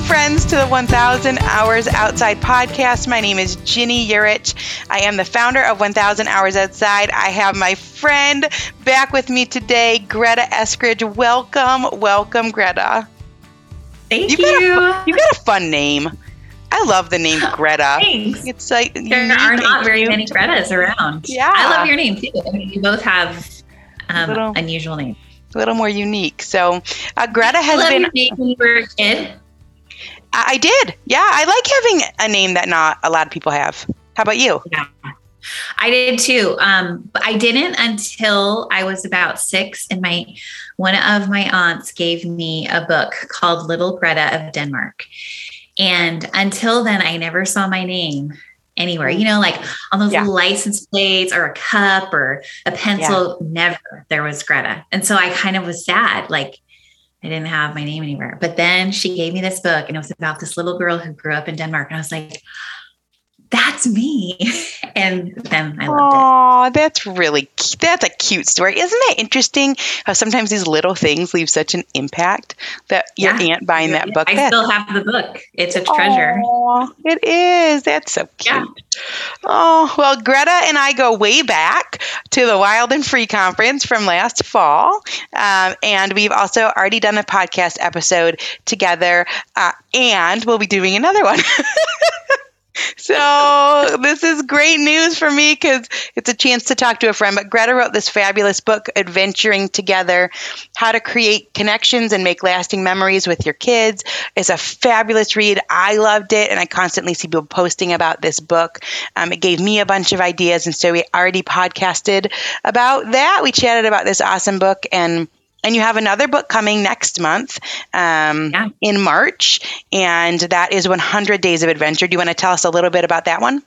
Welcome, friends, to the 1000 Hours Outside podcast. My name is Ginny Yurich. I am the founder of 1000 Hours Outside. I have my friend back with me today, Greta Eskridge. Welcome, welcome, Greta. Thank You've you. Got a, you've got a fun name. I love the name Greta. Thanks. It's like there are not very many Gretas around. Yeah. I love your name too. I mean, you both have um, Little- unusual names. a little more unique. So, uh, Greta has love been. your name when you were a kid. I I did. Yeah, I like having a name that not a lot of people have. How about you? Yeah. I did too. Um, but I didn't until I was about six, and my one of my aunts gave me a book called Little Greta of Denmark. And until then, I never saw my name anywhere. You know, like on those Yeah. license plates or a cup or a pencil. Never there was Greta, and so I kind of was sad. Like I didn't have my name anywhere. But then she gave me this book, and it was about this little girl who grew up in Denmark, and I was like that's me. And then I loved it. Oh, that's really that's a cute story. Isn't that interesting? How sometimes these little things leave such an impact that your Yeah. aunt buying that book. I that- still have the book. It's a treasure. Aw, it is. That's so cute. Yeah. Oh, well, Greta and I go way back to the Wild and Free conference from last fall. Um, and we've also already done a podcast episode together. Uh, and we'll be doing another one. so this is great news for me because it's a chance to talk to a friend. But Greta wrote this fabulous book, Adventuring Together How to Create Connections and Make Lasting Memories with Your Kids. It's a fabulous read. I loved it, and I constantly see people posting about this book. Um, it gave me a bunch of ideas, and so we already podcasted about that. We chatted about this awesome book and. And you have another book coming next month um, Yeah. in March, and that is 100 Days of Adventure. Do you want to tell us a little bit about that one?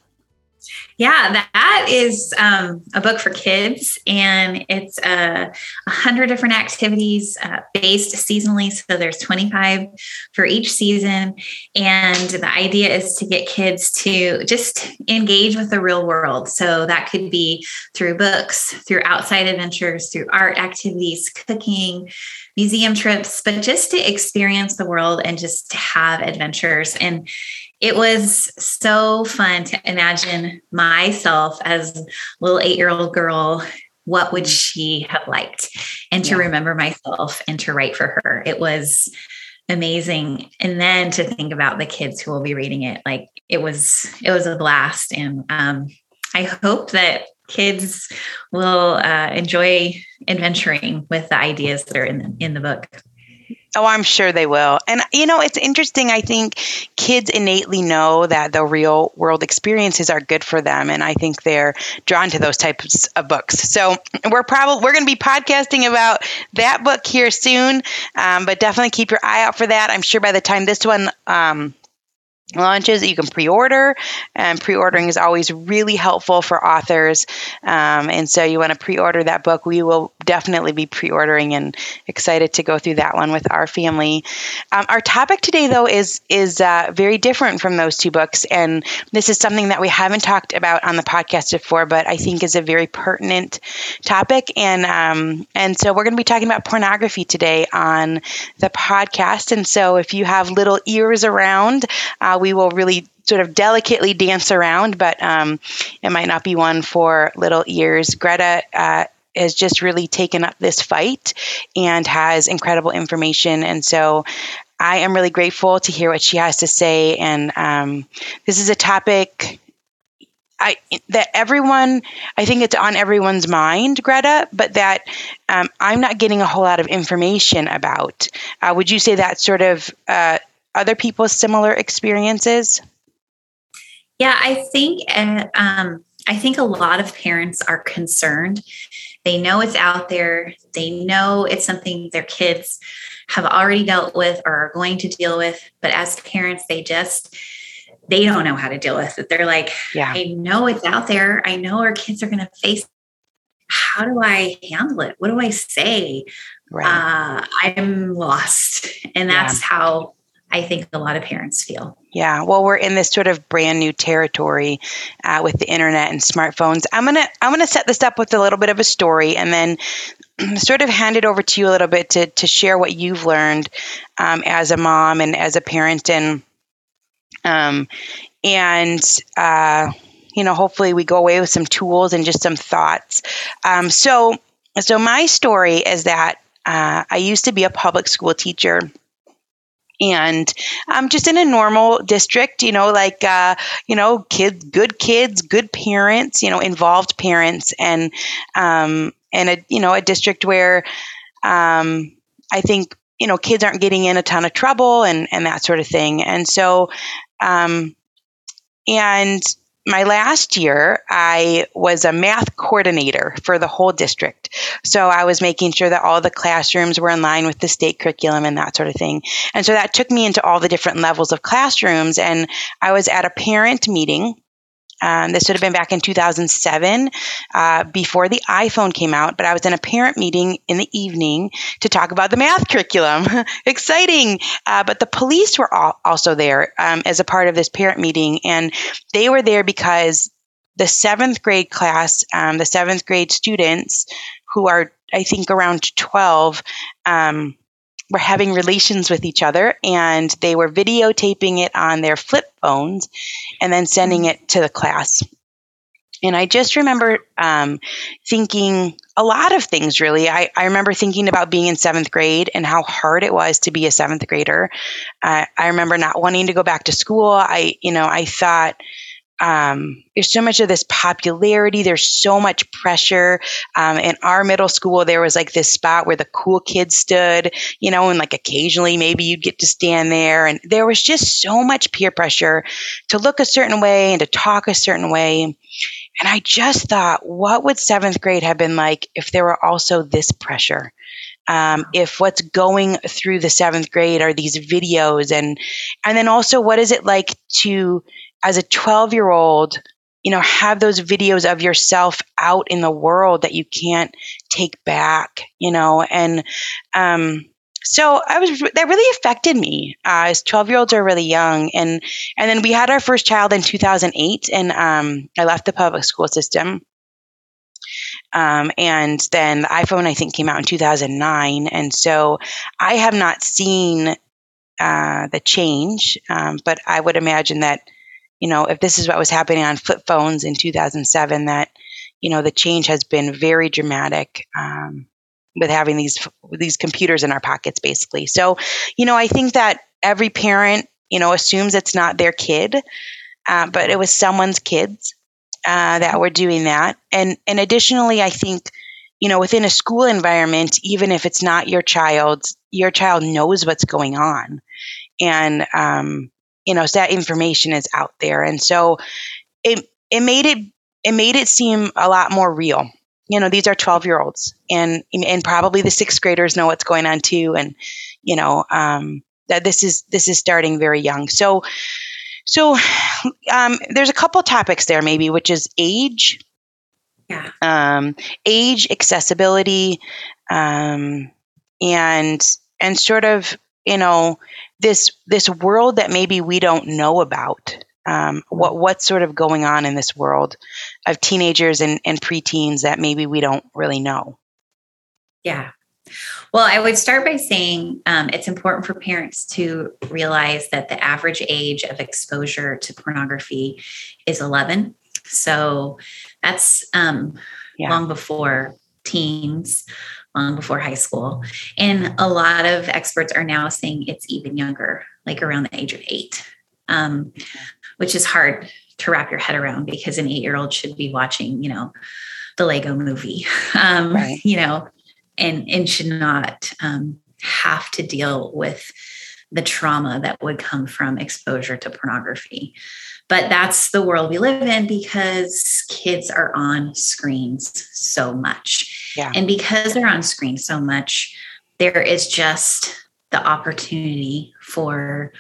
Yeah, that is um, a book for kids, and it's uh, a hundred different activities uh, based seasonally. So there's 25 for each season, and the idea is to get kids to just engage with the real world. So that could be through books, through outside adventures, through art activities, cooking, museum trips, but just to experience the world and just to have adventures and it was so fun to imagine myself as a little eight year old girl. What would she have liked? And to Yeah. remember myself and to write for her. It was amazing. And then to think about the kids who will be reading it. Like it was, it was a blast. And um, I hope that kids will uh, enjoy adventuring with the ideas that are in the, in the book. Oh, I'm sure they will. And, you know, it's interesting. I think kids innately know that the real world experiences are good for them. And I think they're drawn to those types of books. So we're probably, we're going to be podcasting about that book here soon. Um, but definitely keep your eye out for that. I'm sure by the time this one, um, launches that you can pre-order and pre-ordering is always really helpful for authors. Um, and so you want to pre-order that book. We will definitely be pre-ordering and excited to go through that one with our family. Um, our topic today though is is uh, very different from those two books and this is something that we haven't talked about on the podcast before but i think is a very pertinent topic. And um, and so we're going to be talking about pornography today on the podcast. And so if you have little ears around uh, we will really sort of delicately dance around, but um, it might not be one for little ears. Greta uh, has just really taken up this fight and has incredible information. And so I am really grateful to hear what she has to say. And um, this is a topic. I, that everyone, I think it's on everyone's mind, Greta, but that um, I'm not getting a whole lot of information about. Uh, would you say that sort of uh, other people's similar experiences? Yeah, I think uh, um, I think a lot of parents are concerned. They know it's out there. They know it's something their kids have already dealt with or are going to deal with. But as parents, they just they don't know how to deal with it. They're like, Yeah. I know it's out there. I know our kids are going to face. How do I handle it? What do I say? Right. Uh, I'm lost, and Yeah. that's how I think a lot of parents feel. Yeah, well, we're in this sort of brand new territory uh, with the internet and smartphones. I'm gonna I'm gonna set this up with a little bit of a story, and then sort of hand it over to you a little bit to to share what you've learned um, as a mom and as a parent, and um, and uh, you know, hopefully we go away with some tools and just some thoughts. Um, so, so my story is that uh, I used to be a public school teacher and um, just in a normal district, you know, like uh, you know, kids, good kids, good parents, you know, involved parents, and um, and a you know a district where um, I think you know kids aren't getting in a ton of trouble and and that sort of thing, and so um, and my last year, I was a math coordinator for the whole district. So I was making sure that all the classrooms were in line with the state curriculum and that sort of thing. And so that took me into all the different levels of classrooms. And I was at a parent meeting um, this would have been back in 2007, uh, before the iPhone came out. But I was in a parent meeting in the evening to talk about the math curriculum. Exciting! Uh, but the police were all, also there um, as a part of this parent meeting, and they were there because the seventh grade class, um, the seventh grade students who are, I think, around 12. Um, were having relations with each other and they were videotaping it on their flip phones and then sending it to the class. And I just remember um, thinking a lot of things, really. I, I remember thinking about being in seventh grade and how hard it was to be a seventh grader. Uh, I remember not wanting to go back to school. I, you know, I thought, um, there's so much of this popularity. There's so much pressure. Um, in our middle school, there was like this spot where the cool kids stood, you know, and like occasionally maybe you'd get to stand there. And there was just so much peer pressure to look a certain way and to talk a certain way. And I just thought, what would seventh grade have been like if there were also this pressure? Um, if what's going through the seventh grade are these videos and and then also what is it like to as a 12 year old, you know, have those videos of yourself out in the world that you can't take back, you know, and, um, so I was that really affected me. Uh, as twelve year olds are really young, and and then we had our first child in two thousand eight, and um, I left the public school system. Um, and then the iPhone I think came out in two thousand nine, and so I have not seen uh, the change, um, but I would imagine that you know, if this is what was happening on flip phones in 2007, that, you know, the change has been very dramatic. Um, with having these these computers in our pockets basically so you know i think that every parent you know assumes it's not their kid uh, but it was someone's kids uh, that were doing that and and additionally i think you know within a school environment even if it's not your child your child knows what's going on and um, you know, so that information is out there. And so it, it made it, it made it seem a lot more real. You know, these are 12 year olds and, and probably the sixth graders know what's going on too. And, you know, um, that this is, this is starting very young. So, so um, there's a couple topics there maybe, which is age, yeah. um, age, accessibility, um, and, and sort of, you know, this this world that maybe we don't know about. Um, what what's sort of going on in this world of teenagers and, and preteens that maybe we don't really know? Yeah. Well, I would start by saying um, it's important for parents to realize that the average age of exposure to pornography is 11. So that's um, yeah. long before teens long before high school. And a lot of experts are now saying it's even younger, like around the age of eight, um, which is hard to wrap your head around because an eight year old should be watching, you know, the Lego movie, um, right. you know, and, and should not um, have to deal with the trauma that would come from exposure to pornography. But that's the world we live in because kids are on screens so much. Yeah. And because they're on screen so much, there is just the opportunity for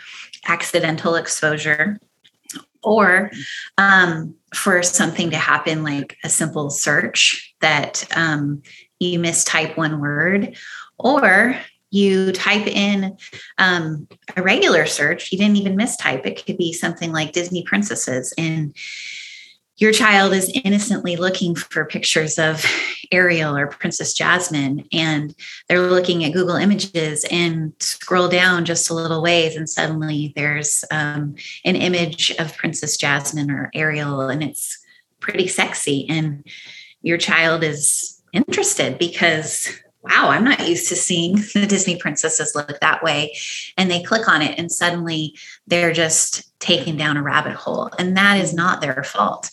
accidental exposure or um, for something to happen like a simple search that um, you mistype one word or you type in um, a regular search, you didn't even mistype. It could be something like Disney princesses, and your child is innocently looking for pictures of Ariel or Princess Jasmine, and they're looking at Google Images and scroll down just a little ways, and suddenly there's um, an image of Princess Jasmine or Ariel, and it's pretty sexy. And your child is interested because wow, I'm not used to seeing the Disney princesses look that way. And they click on it, and suddenly they're just taken down a rabbit hole. And that is not their fault.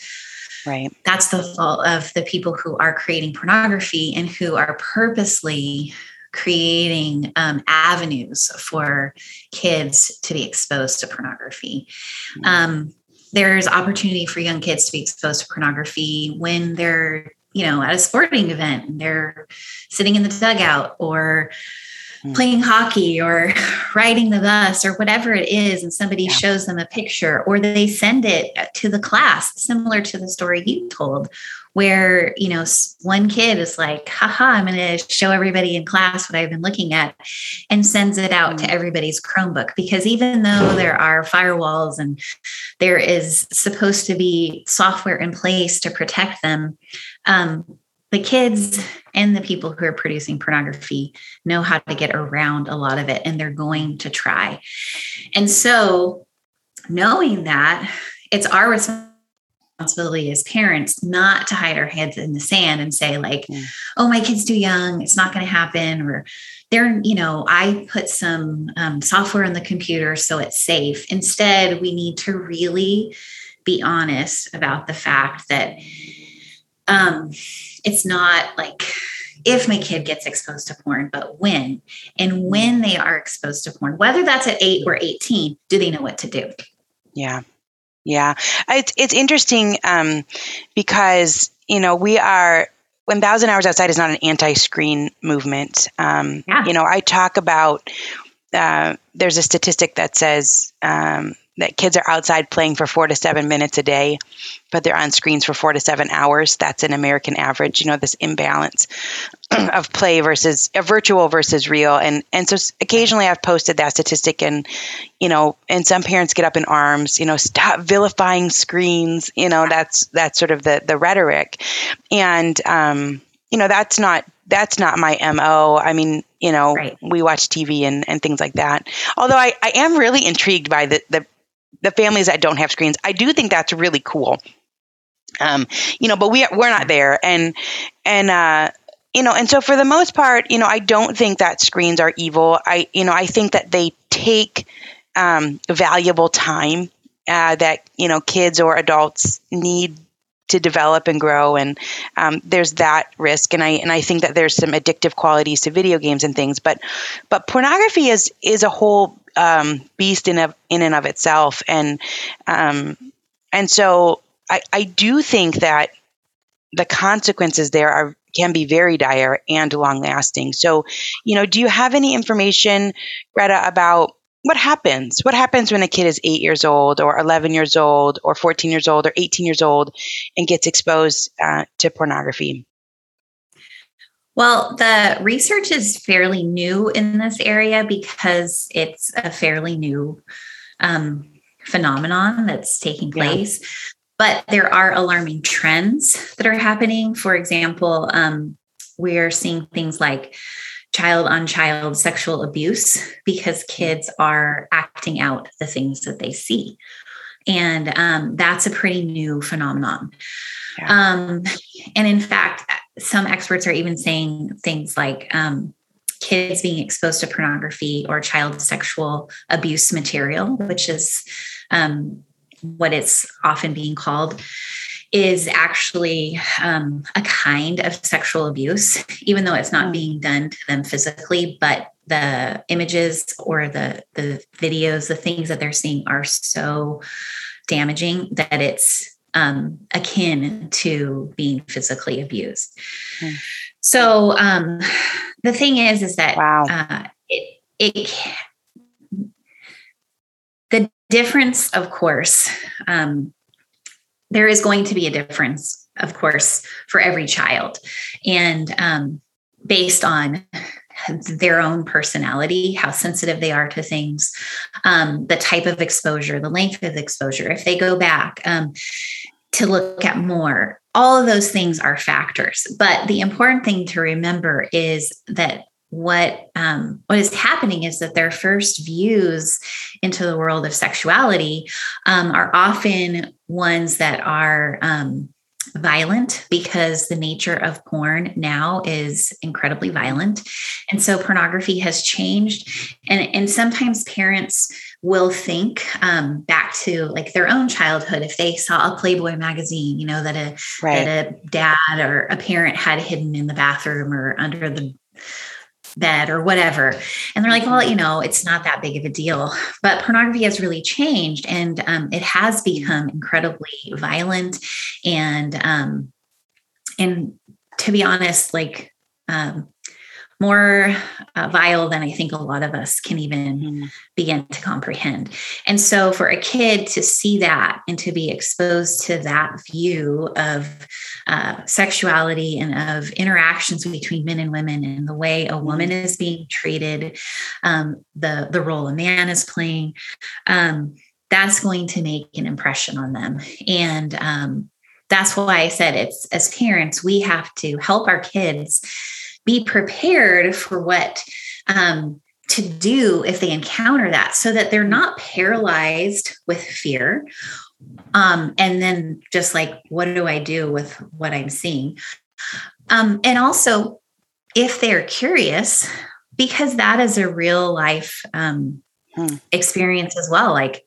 Right. That's the fault of the people who are creating pornography and who are purposely creating um, avenues for kids to be exposed to pornography. Mm-hmm. Um, there's opportunity for young kids to be exposed to pornography when they're you know, at a sporting event and they're sitting in the dugout or mm. playing hockey or riding the bus or whatever it is, and somebody yeah. shows them a picture or they send it to the class, similar to the story you told, where, you know, one kid is like, haha, I'm going to show everybody in class what I've been looking at and sends it out mm. to everybody's Chromebook. Because even though there are firewalls and there is supposed to be software in place to protect them, um, the kids and the people who are producing pornography know how to get around a lot of it and they're going to try. And so, knowing that, it's our responsibility as parents not to hide our heads in the sand and say, like, oh, my kid's too young, it's not going to happen, or they're, you know, I put some um, software on the computer so it's safe. Instead, we need to really be honest about the fact that um, it's not like if my kid gets exposed to porn, but when. And when they are exposed to porn, whether that's at eight or 18, do they know what to do? Yeah. Yeah. It's, it's interesting um, because, you know, we are 1000 Hours Outside is not an anti screen movement. Um, yeah. You know, I talk about, uh, there's a statistic that says um, that kids are outside playing for four to seven minutes a day, but they're on screens for four to seven hours. That's an American average. You know, this imbalance of play versus a virtual versus real. And and so occasionally I've posted that statistic, and you know, and some parents get up in arms. You know, stop vilifying screens. You know, that's that's sort of the the rhetoric, and um, you know, that's not that's not my mo. I mean, you know, right. we watch TV and, and things like that. Although I, I am really intrigued by the, the the families that don't have screens. I do think that's really cool. Um, you know, but we we're not there, and and uh, you know, and so for the most part, you know, I don't think that screens are evil. I you know, I think that they take um, valuable time uh, that you know kids or adults need to develop and grow and um, there's that risk and i and i think that there's some addictive qualities to video games and things but but pornography is is a whole um, beast in of, in and of itself, and um, and so I, I do think that the consequences there are can be very dire and long lasting. So, you know, do you have any information, Greta, about what happens? What happens when a kid is eight years old, or 11 years old, or 14 years old, or 18 years old and gets exposed uh, to pornography? Well, the research is fairly new in this area because it's a fairly new um, phenomenon that's taking place. Yeah. But there are alarming trends that are happening. For example, um, we're seeing things like child on child sexual abuse because kids are acting out the things that they see. And um, that's a pretty new phenomenon. Yeah. Um, and in fact, some experts are even saying things like um, kids being exposed to pornography or child sexual abuse material, which is um, what it's often being called, is actually um, a kind of sexual abuse, even though it's not hmm. being done to them physically, but the images or the the videos, the things that they're seeing are so damaging that it's um, akin to being physically abused. Mm. So um, the thing is, is that wow. uh, it, it the difference, of course, um, there is going to be a difference, of course, for every child, and um, based on their own personality, how sensitive they are to things, um, the type of exposure, the length of exposure. If they go back, um, to look at more. All of those things are factors. But the important thing to remember is that what um, what is happening is that their first views into the world of sexuality um, are often ones that are um, violent because the nature of porn now is incredibly violent and so pornography has changed and and sometimes parents will think um, back to like their own childhood if they saw a playboy magazine you know that a right. that a dad or a parent had hidden in the bathroom or under the bed or whatever. And they're like, well, you know, it's not that big of a deal. But pornography has really changed and um, it has become incredibly violent and um, and to be honest, like um, more uh, vile than I think a lot of us can even mm-hmm. begin to comprehend. And so, for a kid to see that and to be exposed to that view of uh, sexuality and of interactions between men and women and the way a woman mm-hmm. is being treated, um, the the role a man is playing, um, that's going to make an impression on them. And um, that's why I said it's as parents we have to help our kids be prepared for what um, to do if they encounter that so that they're not paralyzed with fear um, and then just like what do i do with what i'm seeing? Um, and also if they're curious because that is a real life um, hmm. experience as well like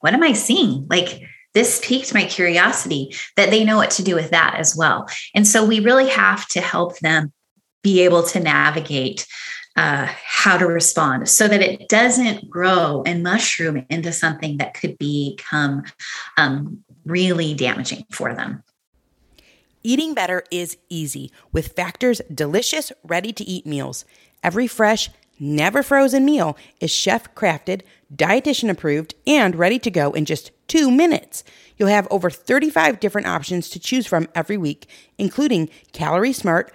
what am i seeing? Like this piqued my curiosity that they know what to do with that as well. And so we really have to help them be able to navigate uh, how to respond so that it doesn't grow and mushroom into something that could become um, really damaging for them. Eating better is easy with Factor's delicious, ready to eat meals. Every fresh, never frozen meal is chef crafted, dietitian approved, and ready to go in just two minutes. You'll have over 35 different options to choose from every week, including Calorie Smart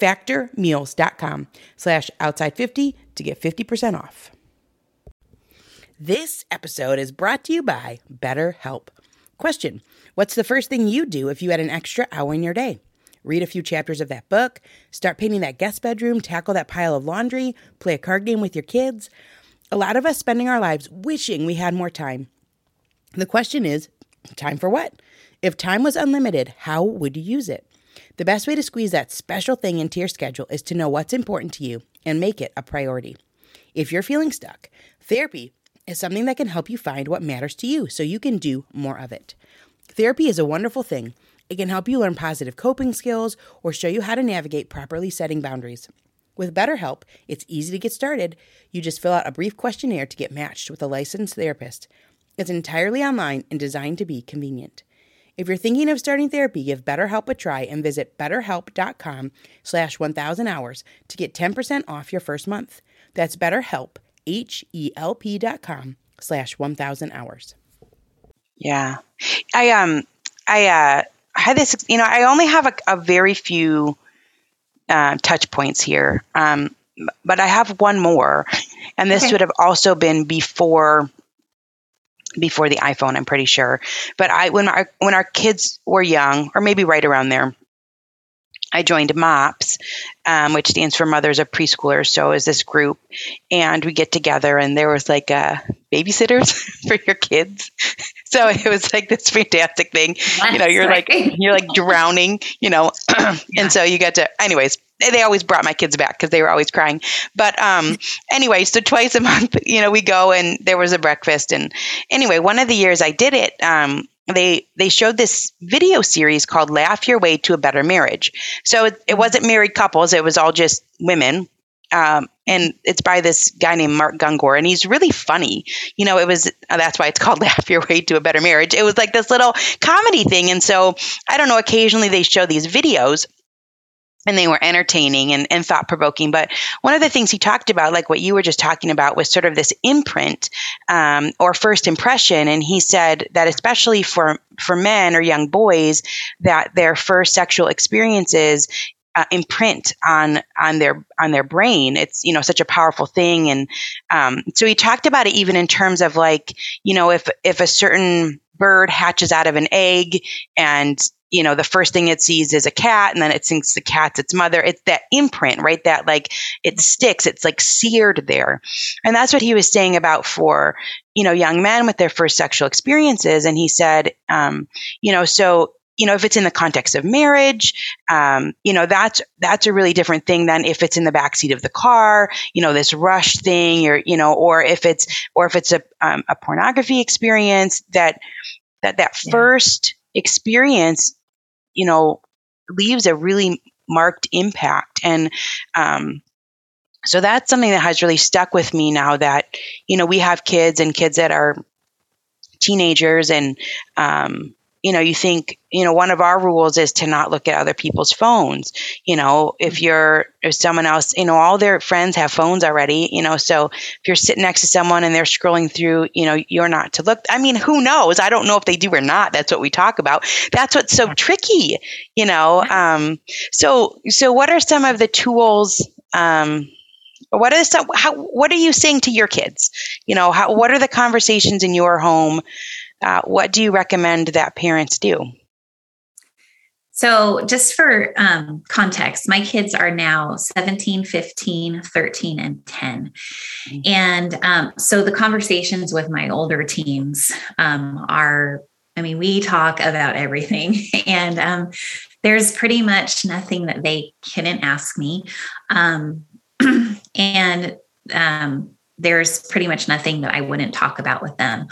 factormeals.com slash outside50 to get 50% off. This episode is brought to you by BetterHelp. Question What's the first thing you do if you had an extra hour in your day? Read a few chapters of that book, start painting that guest bedroom, tackle that pile of laundry, play a card game with your kids. A lot of us spending our lives wishing we had more time. The question is time for what? If time was unlimited, how would you use it? The best way to squeeze that special thing into your schedule is to know what's important to you and make it a priority. If you're feeling stuck, therapy is something that can help you find what matters to you so you can do more of it. Therapy is a wonderful thing. It can help you learn positive coping skills or show you how to navigate properly setting boundaries. With BetterHelp, it's easy to get started. You just fill out a brief questionnaire to get matched with a licensed therapist. It's entirely online and designed to be convenient. If you're thinking of starting therapy, give BetterHelp a try and visit betterhelp.com slash 1000 hours to get 10% off your first month. That's betterhelp, H-E-L-P dot com slash 1000 hours. Yeah. I, um, I, uh, had this, you know, I only have a, a very few, uh, touch points here. Um, but I have one more, and this okay. would have also been before before the iPhone, I'm pretty sure. But I when our when our kids were young, or maybe right around there, I joined MOPS, um, which stands for Mothers of Preschoolers. So is this group, and we get together, and there was like a babysitters for your kids. So it was like this fantastic thing. That's you know, you're right. like you're like drowning, you know, and so you get to. Anyways, they always brought my kids back because they were always crying. But um, anyway, so twice a month, you know, we go and there was a breakfast. And anyway, one of the years I did it, um, they they showed this video series called "Laugh Your Way to a Better Marriage." So it, it wasn't married couples; it was all just women. Um, and it's by this guy named Mark Gungor, and he's really funny. You know, it was uh, that's why it's called "Laugh Your Way to a Better Marriage." It was like this little comedy thing, and so I don't know. Occasionally, they show these videos and they were entertaining and, and thought provoking. But one of the things he talked about, like what you were just talking about, was sort of this imprint um, or first impression. And he said that especially for for men or young boys, that their first sexual experiences uh, imprint on on their on their brain. It's you know such a powerful thing, and um, so he talked about it even in terms of like you know if if a certain bird hatches out of an egg and you know, the first thing it sees is a cat and then it thinks the cat's its mother. It's that imprint, right? That like it sticks, it's like seared there. And that's what he was saying about for, you know, young men with their first sexual experiences. And he said, um, you know, so you know if it's in the context of marriage um, you know that's that's a really different thing than if it's in the backseat of the car you know this rush thing or you know or if it's or if it's a, um, a pornography experience that that that yeah. first experience you know, leaves a really marked impact. And um, so that's something that has really stuck with me now that, you know, we have kids and kids that are teenagers and, um, you know, you think, you know, one of our rules is to not look at other people's phones. You know, if mm-hmm. you're, if someone else, you know, all their friends have phones already, you know, so if you're sitting next to someone and they're scrolling through, you know, you're not to look. I mean, who knows? I don't know if they do or not. That's what we talk about. That's what's so tricky, you know. Um, so, so what are some of the tools, um, what are some, how, what are you saying to your kids? You know, how, what are the conversations in your home? Uh, what do you recommend that parents do? So, just for um, context, my kids are now 17, 15, 13, and 10. Mm-hmm. And um, so the conversations with my older teens um, are, I mean, we talk about everything. and um, there's pretty much nothing that they couldn't ask me. Um, and um, there's pretty much nothing that I wouldn't talk about with them.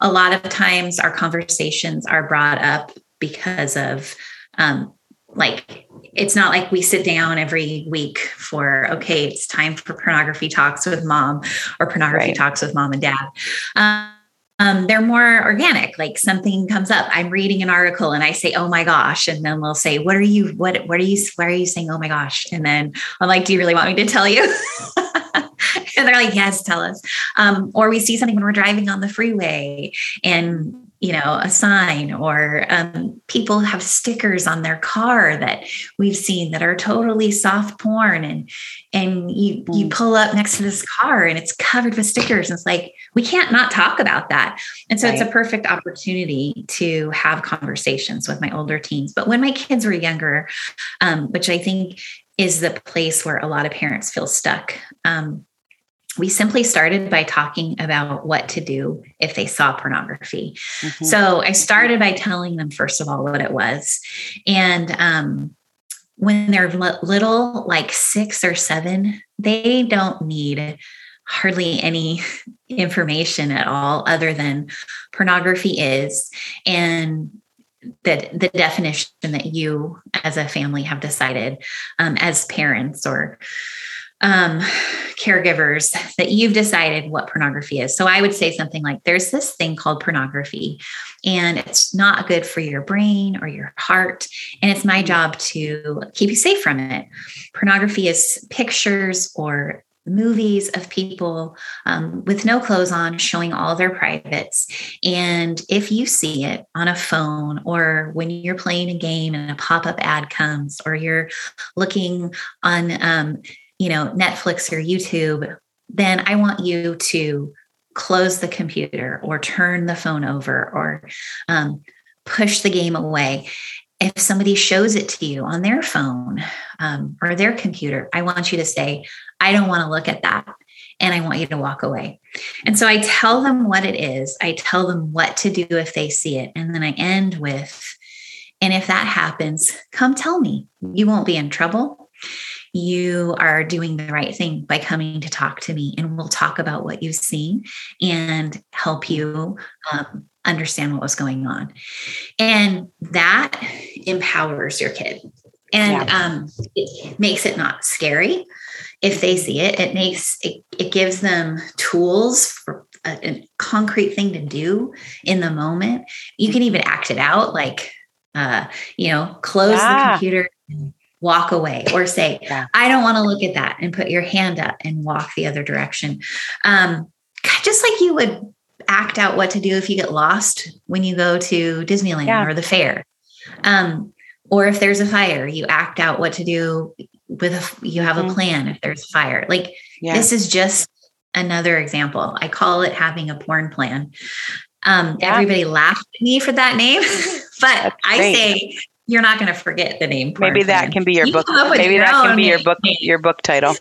A lot of times, our conversations are brought up because of um, like it's not like we sit down every week for okay it's time for pornography talks with mom or pornography right. talks with mom and dad um, um, they're more organic like something comes up. I'm reading an article and i say oh my gosh and then they'll say what are you what what are you why are you saying oh my gosh? And then i'm like do you really want me to tell you? And they're like, yes, tell us. Um, or we see something when we're driving on the freeway and you know a sign or um, people have stickers on their car that we've seen that are totally soft porn and and you you mm. pull up next to this car and it's covered with stickers and it's like we can't not talk about that and so right. it's a perfect opportunity to have conversations with my older teens but when my kids were younger um, which i think is the place where a lot of parents feel stuck um, we simply started by talking about what to do if they saw pornography. Mm-hmm. So I started by telling them, first of all, what it was. And um, when they're little, like six or seven, they don't need hardly any information at all other than pornography is and the, the definition that you as a family have decided um, as parents or um, caregivers that you've decided what pornography is. So I would say something like there's this thing called pornography, and it's not good for your brain or your heart. And it's my job to keep you safe from it. Pornography is pictures or movies of people um, with no clothes on showing all their privates. And if you see it on a phone or when you're playing a game and a pop up ad comes, or you're looking on um, you know, Netflix or YouTube, then I want you to close the computer or turn the phone over or um, push the game away. If somebody shows it to you on their phone um, or their computer, I want you to say, I don't want to look at that. And I want you to walk away. And so I tell them what it is. I tell them what to do if they see it. And then I end with, and if that happens, come tell me. You won't be in trouble you are doing the right thing by coming to talk to me, and we'll talk about what you've seen and help you um, understand what was going on. And that empowers your kid. And yeah. um, it makes it not scary if they see it. It makes it, it gives them tools for a, a concrete thing to do in the moment. You can even act it out, like uh, you know, close yeah. the computer walk away or say yeah. i don't want to look at that and put your hand up and walk the other direction um, just like you would act out what to do if you get lost when you go to disneyland yeah. or the fair um, or if there's a fire you act out what to do with a you have mm-hmm. a plan if there's a fire like yeah. this is just another example i call it having a porn plan um, yeah. everybody laughed at me for that name but i say you're not going to forget the name. Maybe that can be your you book. Maybe that can be your book. Name. Your book title.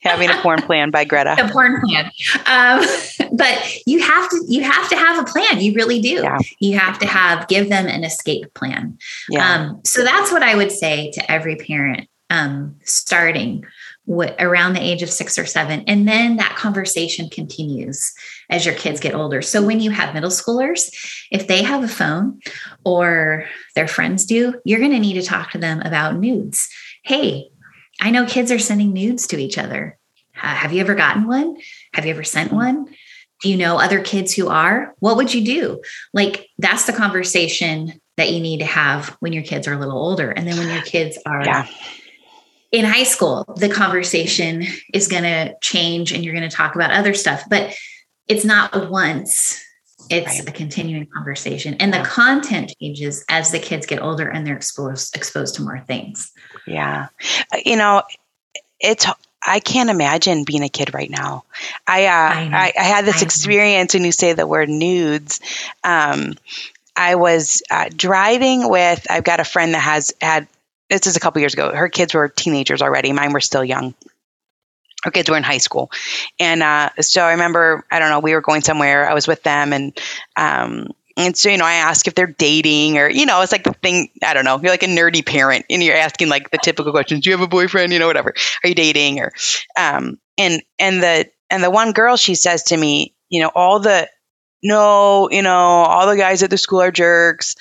Having a porn plan by Greta. A porn plan, um, but you have to you have to have a plan. You really do. Yeah. You have to have give them an escape plan. Yeah. Um, so that's what I would say to every parent um, starting around the age of six or seven. And then that conversation continues as your kids get older. So when you have middle schoolers, if they have a phone or their friends do, you're going to need to talk to them about nudes. Hey, I know kids are sending nudes to each other. Uh, have you ever gotten one? Have you ever sent one? Do you know other kids who are? What would you do? Like, that's the conversation that you need to have when your kids are a little older. And then when your kids are yeah in high school, the conversation is going to change and you're going to talk about other stuff, but it's not once, it's right. a continuing conversation. And the content changes as the kids get older and they're exposed exposed to more things. Yeah. Uh, you know, it's I can't imagine being a kid right now. I uh, I, I, had this I experience when you say the word nudes. Um, I was uh, driving with. I've got a friend that has had this is a couple years ago. Her kids were teenagers already. Mine were still young. Her kids were in high school, and uh, so I remember. I don't know. We were going somewhere. I was with them, and um, and so, you know, I ask if they're dating or, you know, it's like the thing, I don't know, you're like a nerdy parent and you're asking like the typical questions. Do you have a boyfriend? You know, whatever. Are you dating? Or, um, and, and the, and the one girl, she says to me, you know, all the, no, you know, all the guys at the school are jerks.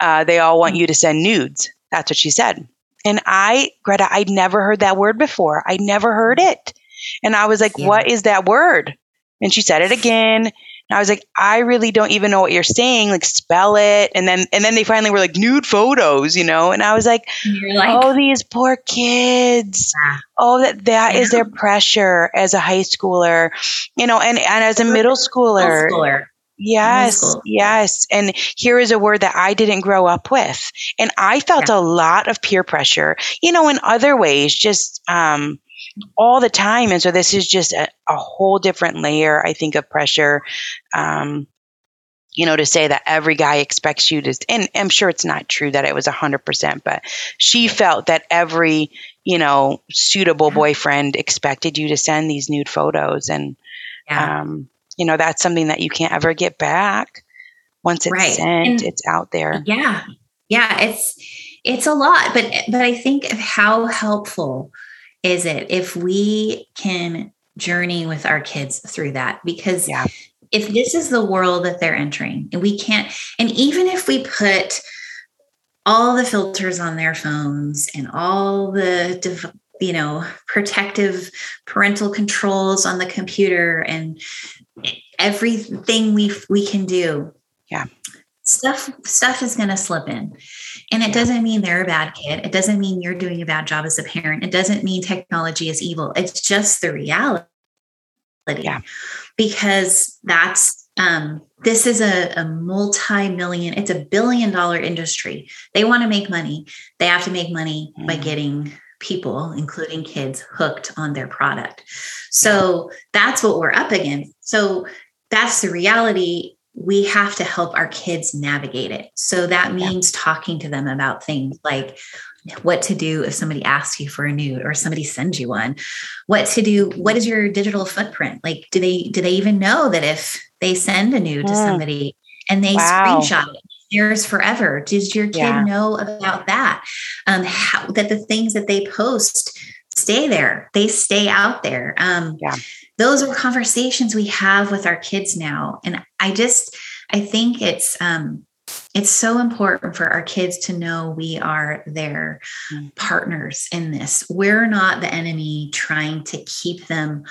Uh, they all want you to send nudes. That's what she said. And I, Greta, I'd never heard that word before. I never heard it. And I was like, yeah. what is that word? And she said it again. And I was like, I really don't even know what you're saying. Like, spell it. And then, and then they finally were like, nude photos, you know? And I was like, like oh, these poor kids. Yeah. Oh, that, that yeah. is their pressure as a high schooler, you know, and, and as a middle schooler. Middle schooler. Yes, yes. And here is a word that I didn't grow up with. And I felt yeah. a lot of peer pressure, you know, in other ways, just um, all the time. And so this is just a, a whole different layer, I think, of pressure. Um, you know, to say that every guy expects you to, and I'm sure it's not true that it was 100%, but she felt that every, you know, suitable boyfriend expected you to send these nude photos. And, yeah. um, you know that's something that you can't ever get back once it's right. sent and it's out there yeah yeah it's it's a lot but but i think how helpful is it if we can journey with our kids through that because yeah. if this is the world that they're entering and we can't and even if we put all the filters on their phones and all the you know protective parental controls on the computer and everything we we can do. Yeah. Stuff stuff is going to slip in. And it doesn't mean they're a bad kid. It doesn't mean you're doing a bad job as a parent. It doesn't mean technology is evil. It's just the reality. Yeah. because that's um, this is a, a multi-million it's a billion dollar industry. They want to make money. They have to make money mm. by getting people, including kids, hooked on their product. So that's what we're up against. So that's the reality. We have to help our kids navigate it. So that means yeah. talking to them about things like what to do if somebody asks you for a nude or somebody sends you one what to do what is your digital footprint like do they do they even know that if they send a nude to mm. somebody and they wow. screenshot it theirs forever. Does your kid yeah. know about that? Um, how, that the things that they post stay there. They stay out there. Um, yeah. Those are conversations we have with our kids now. And I just, I think it's, um, it's so important for our kids to know we are their mm. partners in this. We're not the enemy trying to keep them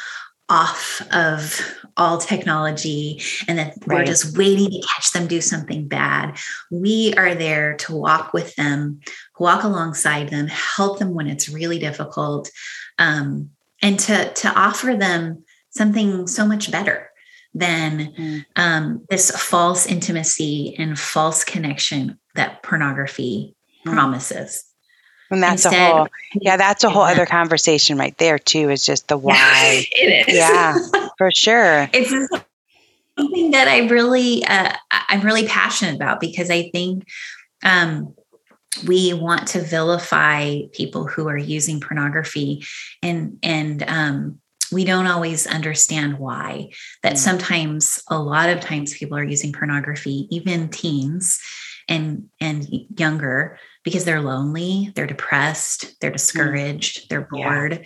off of all technology and that right. we're just waiting to catch them do something bad. We are there to walk with them, walk alongside them, help them when it's really difficult, um, and to to offer them something so much better than mm. um, this false intimacy and false connection that pornography mm. promises. And that's Instead, a whole, yeah, that's a whole yeah. other conversation right there too. Is just the why. it is. Yeah, for sure. It's something that I really, uh, I'm really passionate about because I think um, we want to vilify people who are using pornography, and and um, we don't always understand why. That mm. sometimes, a lot of times, people are using pornography, even teens and and younger because they're lonely, they're depressed, they're mm. discouraged, they're bored.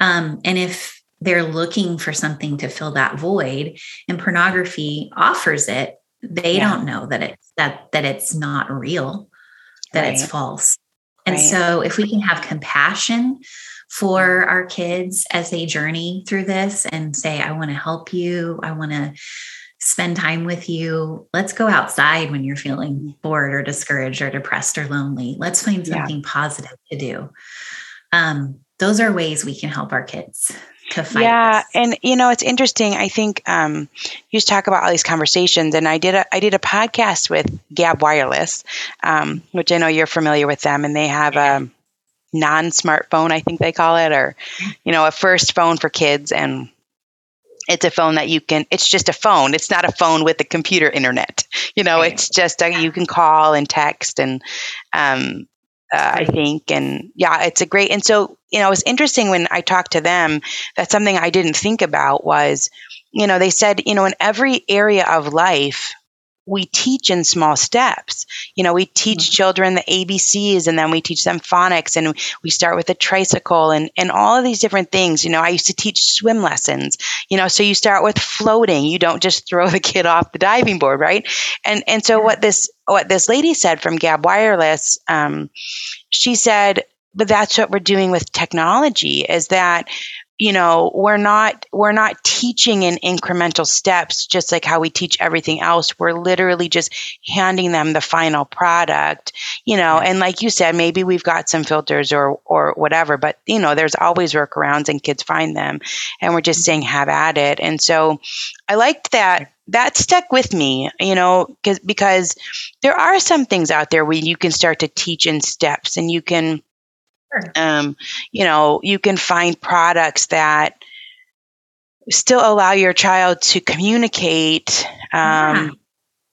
Yeah. Um, and if they're looking for something to fill that void and pornography offers it, they yeah. don't know that it's that that it's not real, that right. it's false. And right. so if we can have compassion for our kids as they journey through this and say, I want to help you, I want to spend time with you. Let's go outside when you're feeling bored or discouraged or depressed or lonely. Let's find something yeah. positive to do. Um, those are ways we can help our kids to fight. Yeah, this. and you know it's interesting. I think um, you just talk about all these conversations, and I did a I did a podcast with Gab Wireless, um, which I know you're familiar with them, and they have a non-smartphone, I think they call it, or you know, a first phone for kids, and it's a phone that you can it's just a phone it's not a phone with a computer internet you know right. it's just a, you can call and text and um, uh, I think. And yeah, it's a great. And so, you know, it's interesting when I talked to them, that's something I didn't think about was, you know, they said, you know, in every area of life, we teach in small steps. You know, we teach mm-hmm. children the ABCs and then we teach them phonics and we start with a tricycle and, and all of these different things. You know, I used to teach swim lessons, you know, so you start with floating. You don't just throw the kid off the diving board, right? And and so what this what this lady said from Gab Wireless, um, she said, but that's what we're doing with technology is that you know we're not we're not teaching in incremental steps just like how we teach everything else. We're literally just handing them the final product you know and like you said maybe we've got some filters or or whatever but you know there's always workarounds and kids find them and we're just mm-hmm. saying have at it. And so i liked that that stuck with me, you know, because because there are some things out there where you can start to teach in steps and you can um, you know, you can find products that still allow your child to communicate. Um, yeah.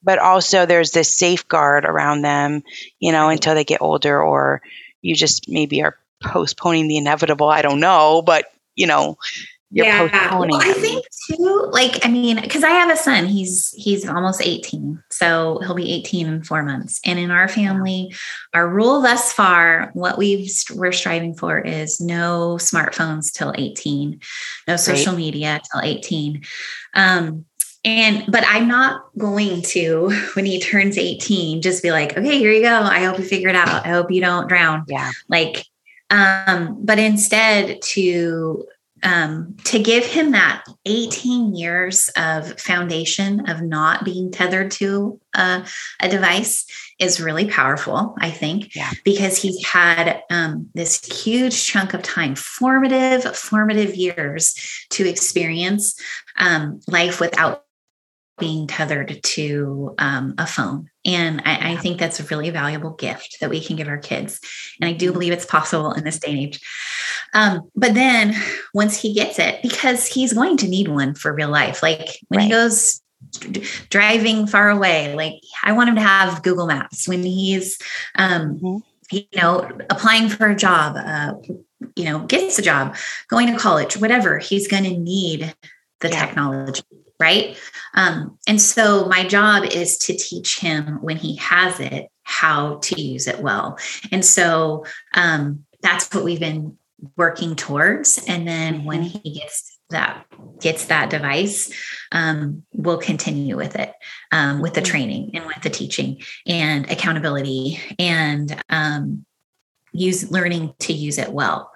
But also, there's this safeguard around them, you know, until they get older, or you just maybe are postponing the inevitable. I don't know, but you know, you're yeah. postponing. Well, I think too, like, I mean, because I have a son, he's he's almost 18. So he'll be 18 in four months. And in our family, our rule thus far, what we've we're striving for is no smartphones till 18, no social right. media till 18. Um, and but I'm not going to, when he turns 18, just be like, okay, here you go. I hope you figure it out. I hope you don't drown. Yeah. Like um, but instead to um, to give him that 18 years of foundation of not being tethered to a, a device is really powerful, I think, yeah. because he's had um, this huge chunk of time, formative, formative years to experience um, life without being tethered to um, a phone. And I, I, think that's a really valuable gift that we can give our kids. And I do mm-hmm. believe it's possible in this day and age. Um, but then once he gets it, because he's going to need one for real life, like when right. he goes driving far away, like I want him to have Google Maps when he's, um, mm-hmm. you know, applying for a job, uh, you know, gets a job, going to college, whatever, he's going to need the yeah. technology right? Um, and so my job is to teach him when he has it how to use it well. And so um, that's what we've been working towards and then when mm-hmm. he gets that gets that device um, will continue with it um, with the mm-hmm. training and with the teaching and accountability and um, use learning to use it well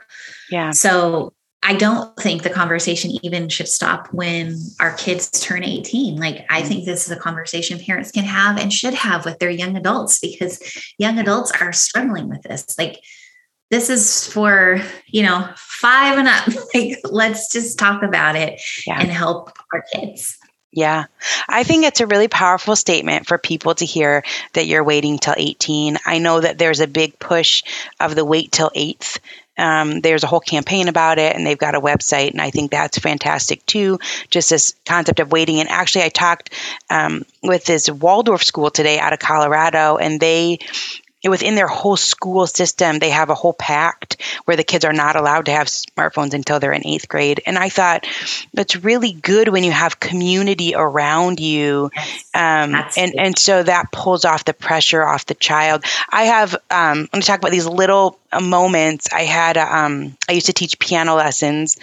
yeah so I don't think the conversation even should stop when our kids turn 18. Like, I mm-hmm. think this is a conversation parents can have and should have with their young adults because young adults are struggling with this. Like, this is for, you know, five and up. Like, let's just talk about it yeah. and help our kids. Yeah. I think it's a really powerful statement for people to hear that you're waiting till 18. I know that there's a big push of the wait till 8th um, there's a whole campaign about it, and they've got a website, and I think that's fantastic too. Just this concept of waiting. And actually, I talked um, with this Waldorf school today out of Colorado, and they within their whole school system, they have a whole pact where the kids are not allowed to have smartphones until they're in eighth grade. And I thought that's really good when you have community around you. Um, and, and so that pulls off the pressure off the child. I have, um, I'm going to talk about these little uh, moments. I had, um, I used to teach piano lessons.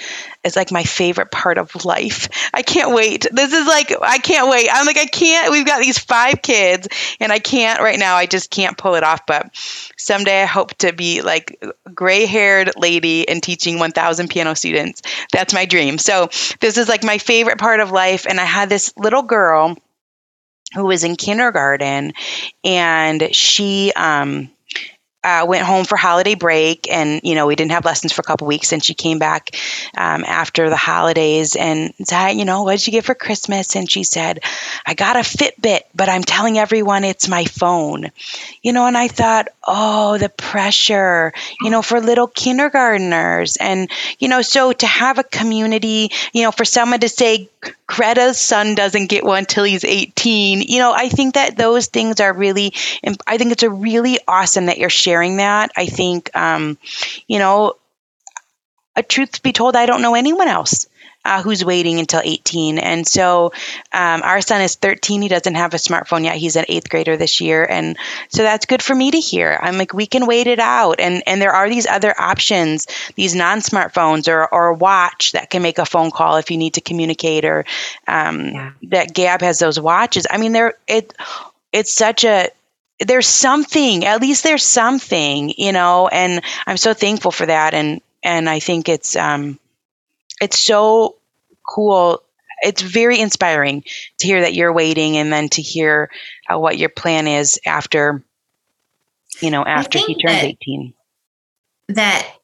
It's like my favorite part of life. I can't wait. This is like, I can't wait. I'm like, I can't. We've got these five kids, and I can't right now. I just can't pull it off. But someday I hope to be like gray haired lady and teaching 1,000 piano students. That's my dream. So this is like my favorite part of life. And I had this little girl who was in kindergarten, and she, um, uh, went home for holiday break and you know we didn't have lessons for a couple weeks and she came back um, after the holidays and said you know what did you get for christmas? And she said i got a fitbit but i'm telling everyone it's my phone. You know and i thought oh the pressure you know for little kindergarteners. And you know so to have a community you know for someone to say Greta's son doesn't get one till he's 18. You know, I think that those things are really, I think it's a really awesome that you're sharing that. I think, um, you know, a truth to be told, I don't know anyone else uh, who's waiting until 18. And so um, our son is 13. He doesn't have a smartphone yet. He's an eighth grader this year. And so that's good for me to hear. I'm like, we can wait it out. And, and there are these other options, these non smartphones or, or a watch that can make a phone call if you need to communicate or um, yeah. that Gab has those watches. I mean, there it it's such a there's something at least there's something you know and i'm so thankful for that and and i think it's um it's so cool. It's very inspiring to hear that you're waiting and then to hear uh, what your plan is after, you know, after he turns that, 18. That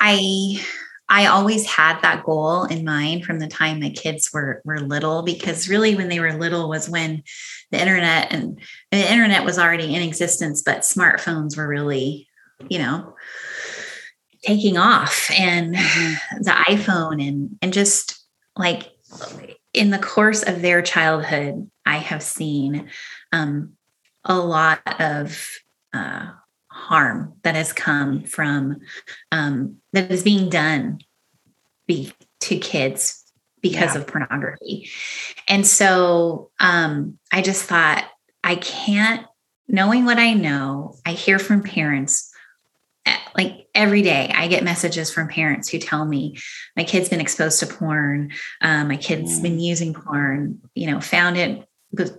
I I always had that goal in mind from the time my kids were were little because really when they were little was when the internet and the internet was already in existence but smartphones were really you know taking off and mm-hmm. the iPhone and and just like in the course of their childhood, I have seen um, a lot of uh, harm that has come from um, that is being done be, to kids because yeah. of pornography. And so um, I just thought, I can't, knowing what I know, I hear from parents like every day i get messages from parents who tell me my kid's been exposed to porn um, my kid's mm. been using porn you know found it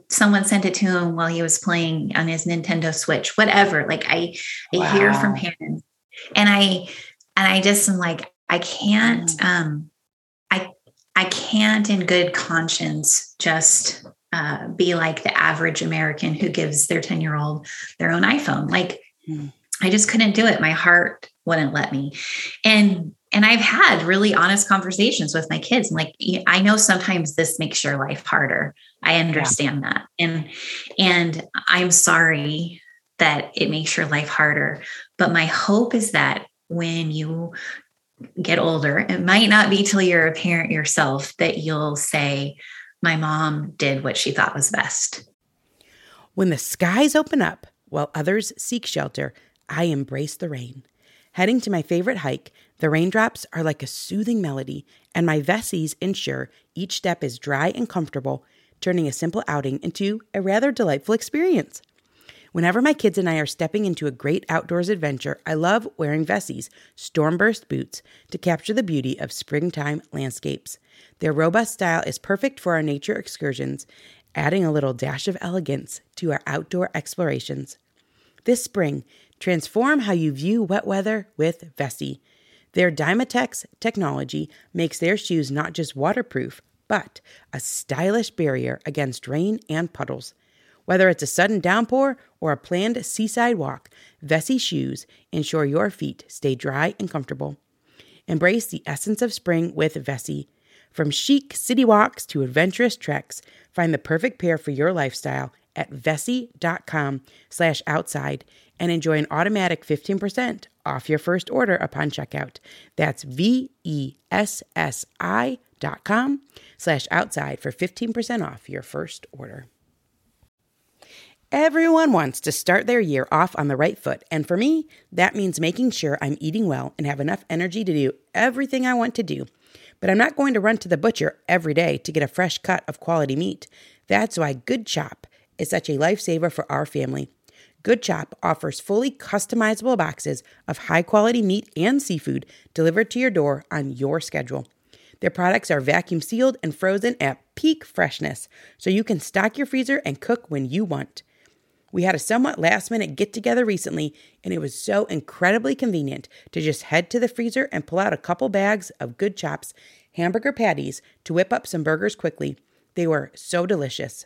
someone sent it to him while he was playing on his nintendo switch whatever like i i wow. hear from parents and i and i just am like i can't mm. um i i can't in good conscience just uh, be like the average american who gives their 10 year old their own iphone like mm. I just couldn't do it. My heart wouldn't let me. And and I've had really honest conversations with my kids. I'm like, I know sometimes this makes your life harder. I understand yeah. that. And and I'm sorry that it makes your life harder. But my hope is that when you get older, it might not be till you're a parent yourself that you'll say, My mom did what she thought was best. When the skies open up while others seek shelter, I embrace the rain. Heading to my favorite hike, the raindrops are like a soothing melody, and my Vessies ensure each step is dry and comfortable, turning a simple outing into a rather delightful experience. Whenever my kids and I are stepping into a great outdoors adventure, I love wearing Vessi's Stormburst boots to capture the beauty of springtime landscapes. Their robust style is perfect for our nature excursions, adding a little dash of elegance to our outdoor explorations. This spring, transform how you view wet weather with Vessi. Their Dymatex technology makes their shoes not just waterproof, but a stylish barrier against rain and puddles. Whether it's a sudden downpour or a planned seaside walk, Vessi shoes ensure your feet stay dry and comfortable. Embrace the essence of spring with Vessi. From chic city walks to adventurous treks, find the perfect pair for your lifestyle at vessi.com slash outside and enjoy an automatic 15% off your first order upon checkout. That's V-E-S-S-I dot com slash outside for 15% off your first order. Everyone wants to start their year off on the right foot, and for me, that means making sure I'm eating well and have enough energy to do everything I want to do. But I'm not going to run to the butcher every day to get a fresh cut of quality meat. That's why Good Chop is such a lifesaver for our family. Good Chop offers fully customizable boxes of high quality meat and seafood delivered to your door on your schedule. Their products are vacuum sealed and frozen at peak freshness, so you can stock your freezer and cook when you want. We had a somewhat last minute get together recently, and it was so incredibly convenient to just head to the freezer and pull out a couple bags of good chops, hamburger patties to whip up some burgers quickly. They were so delicious.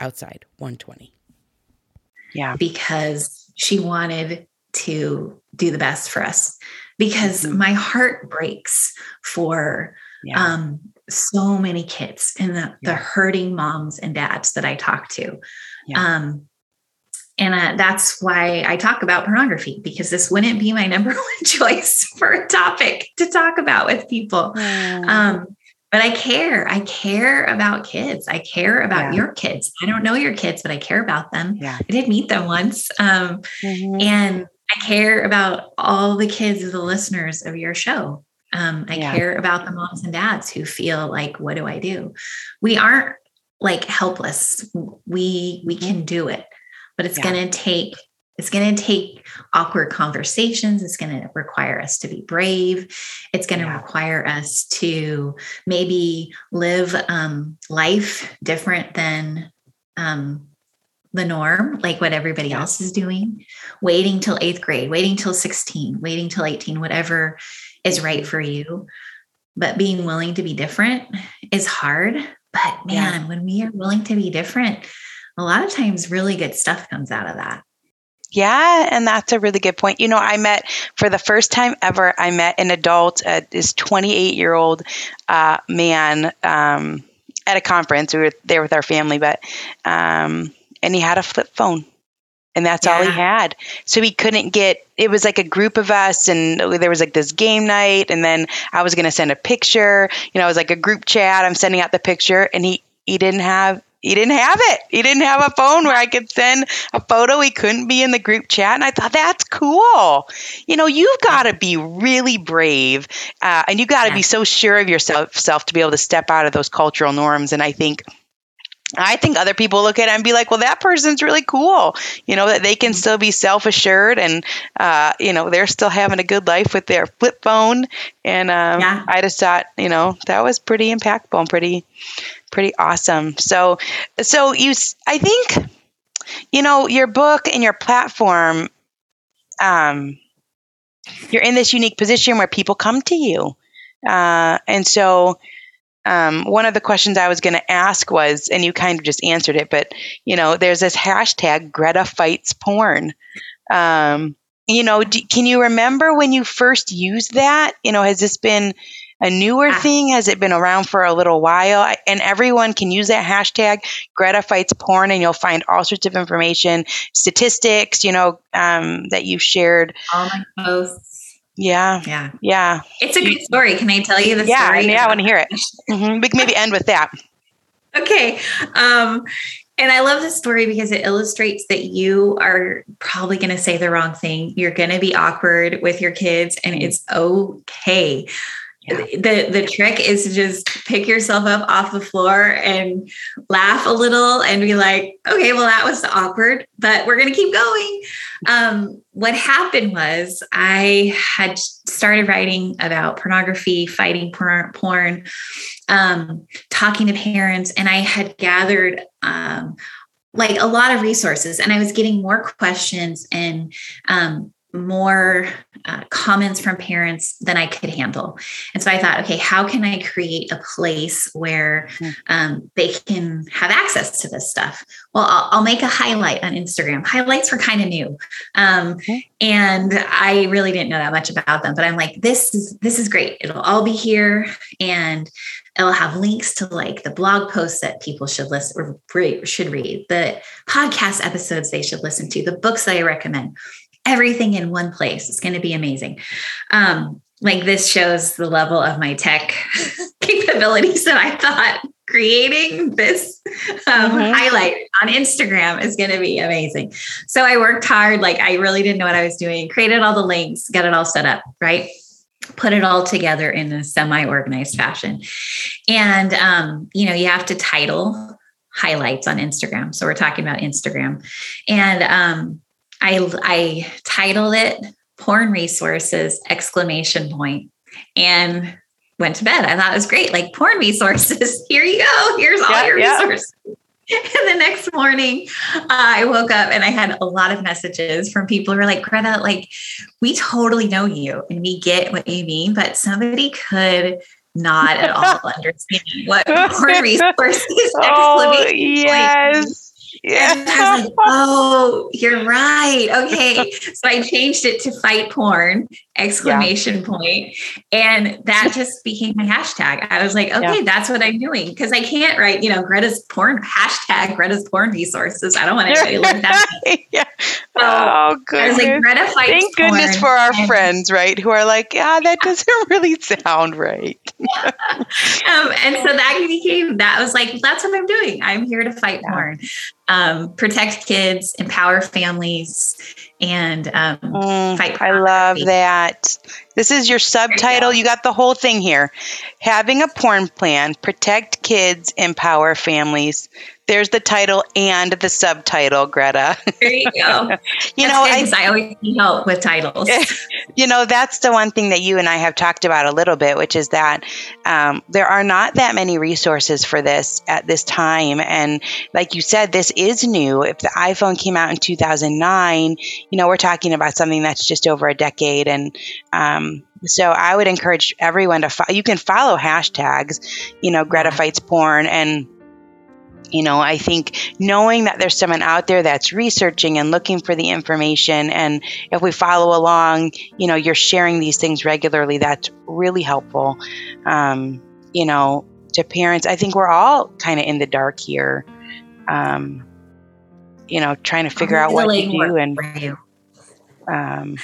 outside 120. Yeah. Because she wanted to do the best for us. Because mm-hmm. my heart breaks for yeah. um, so many kids and the, yeah. the hurting moms and dads that I talk to. Yeah. Um, and uh, that's why I talk about pornography because this wouldn't be my number one choice for a topic to talk about with people. Mm. Um, but I care. I care about kids. I care about yeah. your kids. I don't know your kids, but I care about them. Yeah. I did meet them once. Um, mm-hmm. And I care about all the kids of the listeners of your show. Um, I yeah. care about the moms and dads who feel like, what do I do? We aren't like helpless. We we can do it, but it's going to take it's going to take awkward conversations. It's going to require us to be brave. It's going to yeah. require us to maybe live um, life different than um, the norm, like what everybody yeah. else is doing. Waiting till eighth grade, waiting till 16, waiting till 18, whatever is right for you. But being willing to be different is hard. But man, yeah. when we are willing to be different, a lot of times really good stuff comes out of that. Yeah, and that's a really good point. You know, I met for the first time ever. I met an adult, uh, this 28 year old uh, man um, at a conference. We were there with our family, but um, and he had a flip phone, and that's yeah. all he had. So he couldn't get. It was like a group of us, and there was like this game night, and then I was going to send a picture. You know, it was like a group chat. I'm sending out the picture, and he he didn't have he didn't have it. He didn't have a phone where I could send a photo. He couldn't be in the group chat. And I thought, that's cool. You know, you've got to be really brave uh, and you got to yeah. be so sure of yourself self to be able to step out of those cultural norms. And I think. I think other people look at it and be like, well, that person's really cool. You know, that they can still be self assured and, uh, you know, they're still having a good life with their flip phone. And um, yeah. I just thought, you know, that was pretty impactful and pretty, pretty awesome. So, so you, I think, you know, your book and your platform, um, you're in this unique position where people come to you. Uh, and so, um, one of the questions I was going to ask was, and you kind of just answered it, but you know, there's this hashtag Greta fights porn. Um, you know, do, can you remember when you first used that? You know, has this been a newer ah. thing? Has it been around for a little while? And everyone can use that hashtag Greta Fights Porn, and you'll find all sorts of information, statistics, you know, um, that you've shared. All my posts. Yeah. Yeah. Yeah. It's a good story. Can I tell you the yeah, story? Yeah, I want to hear it. Mm-hmm. We can maybe end with that. Okay. Um, and I love this story because it illustrates that you are probably going to say the wrong thing. You're going to be awkward with your kids, and it's okay. The the trick is to just pick yourself up off the floor and laugh a little and be like, okay, well that was awkward, but we're gonna keep going. Um, what happened was I had started writing about pornography, fighting porn, porn um, talking to parents, and I had gathered um, like a lot of resources, and I was getting more questions and um, more uh, comments from parents than I could handle. And so I thought, okay, how can I create a place where hmm. um, they can have access to this stuff? Well, I'll, I'll, make a highlight on Instagram. Highlights were kind of new, um, okay. and I really didn't know that much about them. But I'm like, this is this is great. It'll all be here, and it'll have links to like the blog posts that people should listen or should read, the podcast episodes they should listen to, the books that I recommend everything in one place. It's going to be amazing. Um, like this shows the level of my tech capabilities that I thought creating this um, mm-hmm. highlight on Instagram is going to be amazing. So I worked hard. Like I really didn't know what I was doing, created all the links, got it all set up, right? Put it all together in a semi organized fashion. And, um, you know, you have to title highlights on Instagram. So we're talking about Instagram. And, um, I, I titled it porn resources exclamation point and went to bed. I thought it was great. Like porn resources. Here you go. Here's all yeah, your yeah. resources. And the next morning, uh, I woke up and I had a lot of messages from people who were like, Greta, like, we totally know you and we get what you mean, but somebody could not at all understand what porn resources. oh, yes. Yeah. And I was like, oh, you're right. Okay. so I changed it to fight porn, exclamation yeah. point, And that just became my hashtag. I was like, okay, yeah. that's what I'm doing. Because I can't write, you know, Greta's porn hashtag Greta's porn resources. I don't want anybody to look that. yeah. So oh, good. I was like, Greta fights Thank porn. goodness for our and, friends, right? Who are like, yeah, that doesn't really sound right. um, and so that became, that was like, that's what I'm doing. I'm here to fight porn um, protect kids, empower families, and um, mm, fight. I love that. This is your subtitle. You, you, got the whole thing here. Having a porn plan, protect kids, empower families. There's the title and the subtitle, Greta. There you go. you know, I, I, always need help with titles. you know, that's the one thing that you and I have talked about a little bit, which is that um, there are not that many resources for this at this time. And like you said, this is new. If the iPhone came out in 2009, you know, we're talking about something that's just over a decade. And um, so I would encourage everyone to follow. You can follow hashtags, you know, Greta Fights Porn and you know, I think knowing that there's someone out there that's researching and looking for the information, and if we follow along, you know, you're sharing these things regularly, that's really helpful. Um, you know, to parents, I think we're all kind of in the dark here. Um, you know, trying to figure out what to do and. Um,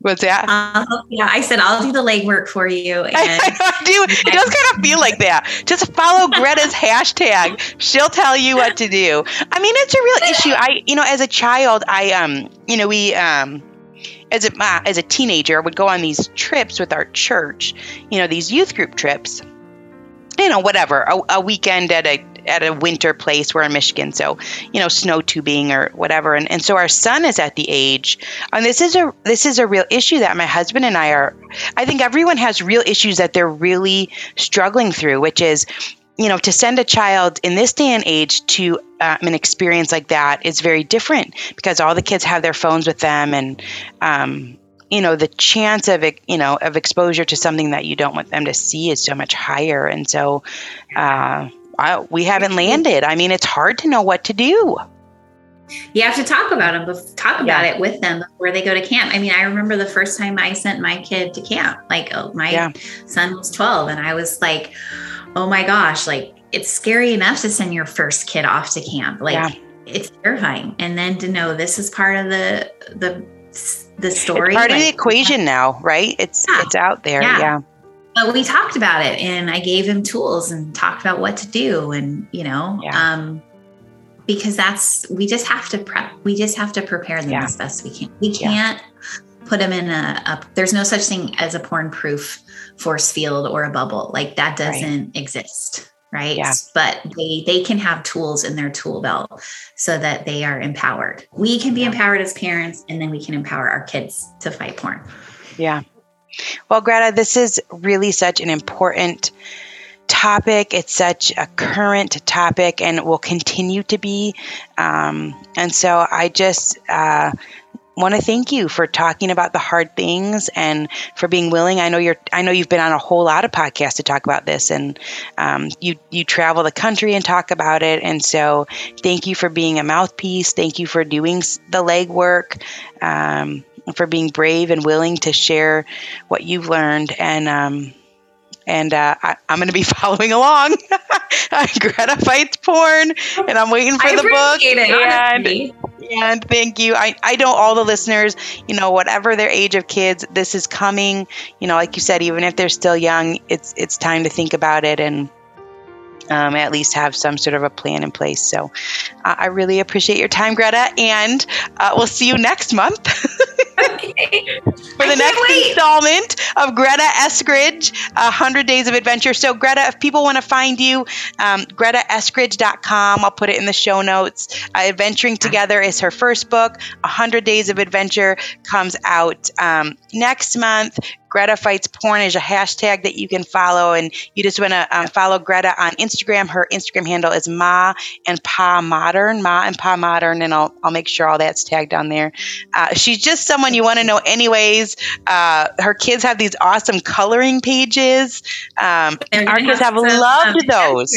What's that? Uh, yeah, I said I'll do the legwork for you. And do it does kind of feel like that. Just follow Greta's hashtag. She'll tell you what to do. I mean, it's a real issue. I, you know, as a child, I, um, you know, we, um, as a uh, as a teenager, would go on these trips with our church. You know, these youth group trips. You know, whatever, a, a weekend at a at a winter place. We're in Michigan, so you know, snow tubing or whatever. And, and so our son is at the age, and this is a this is a real issue that my husband and I are. I think everyone has real issues that they're really struggling through, which is you know, to send a child in this day and age to um, an experience like that is very different because all the kids have their phones with them, and um, you know, the chance of you know of exposure to something that you don't want them to see is so much higher, and so. Uh, I, we haven't mm-hmm. landed. I mean, it's hard to know what to do. you have to talk about them, talk about yeah. it with them before they go to camp. I mean, I remember the first time I sent my kid to camp, like oh, my yeah. son was 12 and I was like, oh my gosh, like it's scary enough to send your first kid off to camp. Like yeah. it's terrifying. And then to know this is part of the, the, the story. It's part like, of the equation now, right? It's, it's out there. yeah but we talked about it and I gave him tools and talked about what to do and you know yeah. um because that's we just have to prep we just have to prepare them yeah. as best we can we can't yeah. put them in a, a, there's no such thing as a porn proof force field or a bubble like that doesn't right. exist right yeah. but they they can have tools in their tool belt so that they are empowered we can be empowered as parents and then we can empower our kids to fight porn yeah well greta this is really such an important topic. It's such a current topic and will continue to be. Um, and so I just uh, want to thank you for talking about the hard things and for being willing. I know you're. I know you've been on a whole lot of podcasts to talk about this, and um, you you travel the country and talk about it. And so, thank you for being a mouthpiece. Thank you for doing the legwork. Um, for being brave and willing to share what you've learned and um, and uh, I, am going to be following along. Greta fights porn, and I'm waiting for I the book. It, and, and thank you. I, I know all the listeners, you know, whatever their age of kids, this is coming. You know, like you said, even if they're still young, it's it's time to think about it and um, at least have some sort of a plan in place. So uh, I really appreciate your time, Greta, and uh, we'll see you next month. okay. For the next wait. installment of Greta Eskridge, 100 Days of Adventure. So, Greta, if people want to find you, um, GretaEskridge.com. I'll put it in the show notes. Uh, Adventuring Together is her first book. 100 Days of Adventure comes out um, next month. Greta Fights Porn is a hashtag that you can follow. And you just want to um, follow Greta on Instagram. Her Instagram handle is Ma and Pa Modern, Ma and Pa Modern. And I'll, I'll make sure all that's tagged on there. Uh, she's just someone you want to know, anyways. Uh, her kids have these awesome coloring pages. Um, our kids have loved those.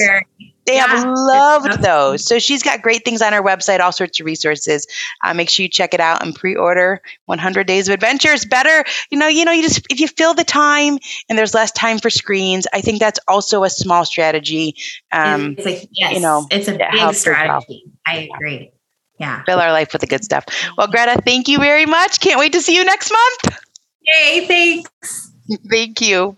They yeah, have loved those. So she's got great things on her website, all sorts of resources. Uh, make sure you check it out and pre-order 100 Days of Adventure. Adventures. Better, you know, you know, you just if you fill the time and there's less time for screens, I think that's also a small strategy. Um, it's a, yes, you know, it's a big strategy. I agree. Yeah, fill our life with the good stuff. Well, Greta, thank you very much. Can't wait to see you next month. Yay! Thanks. Thank you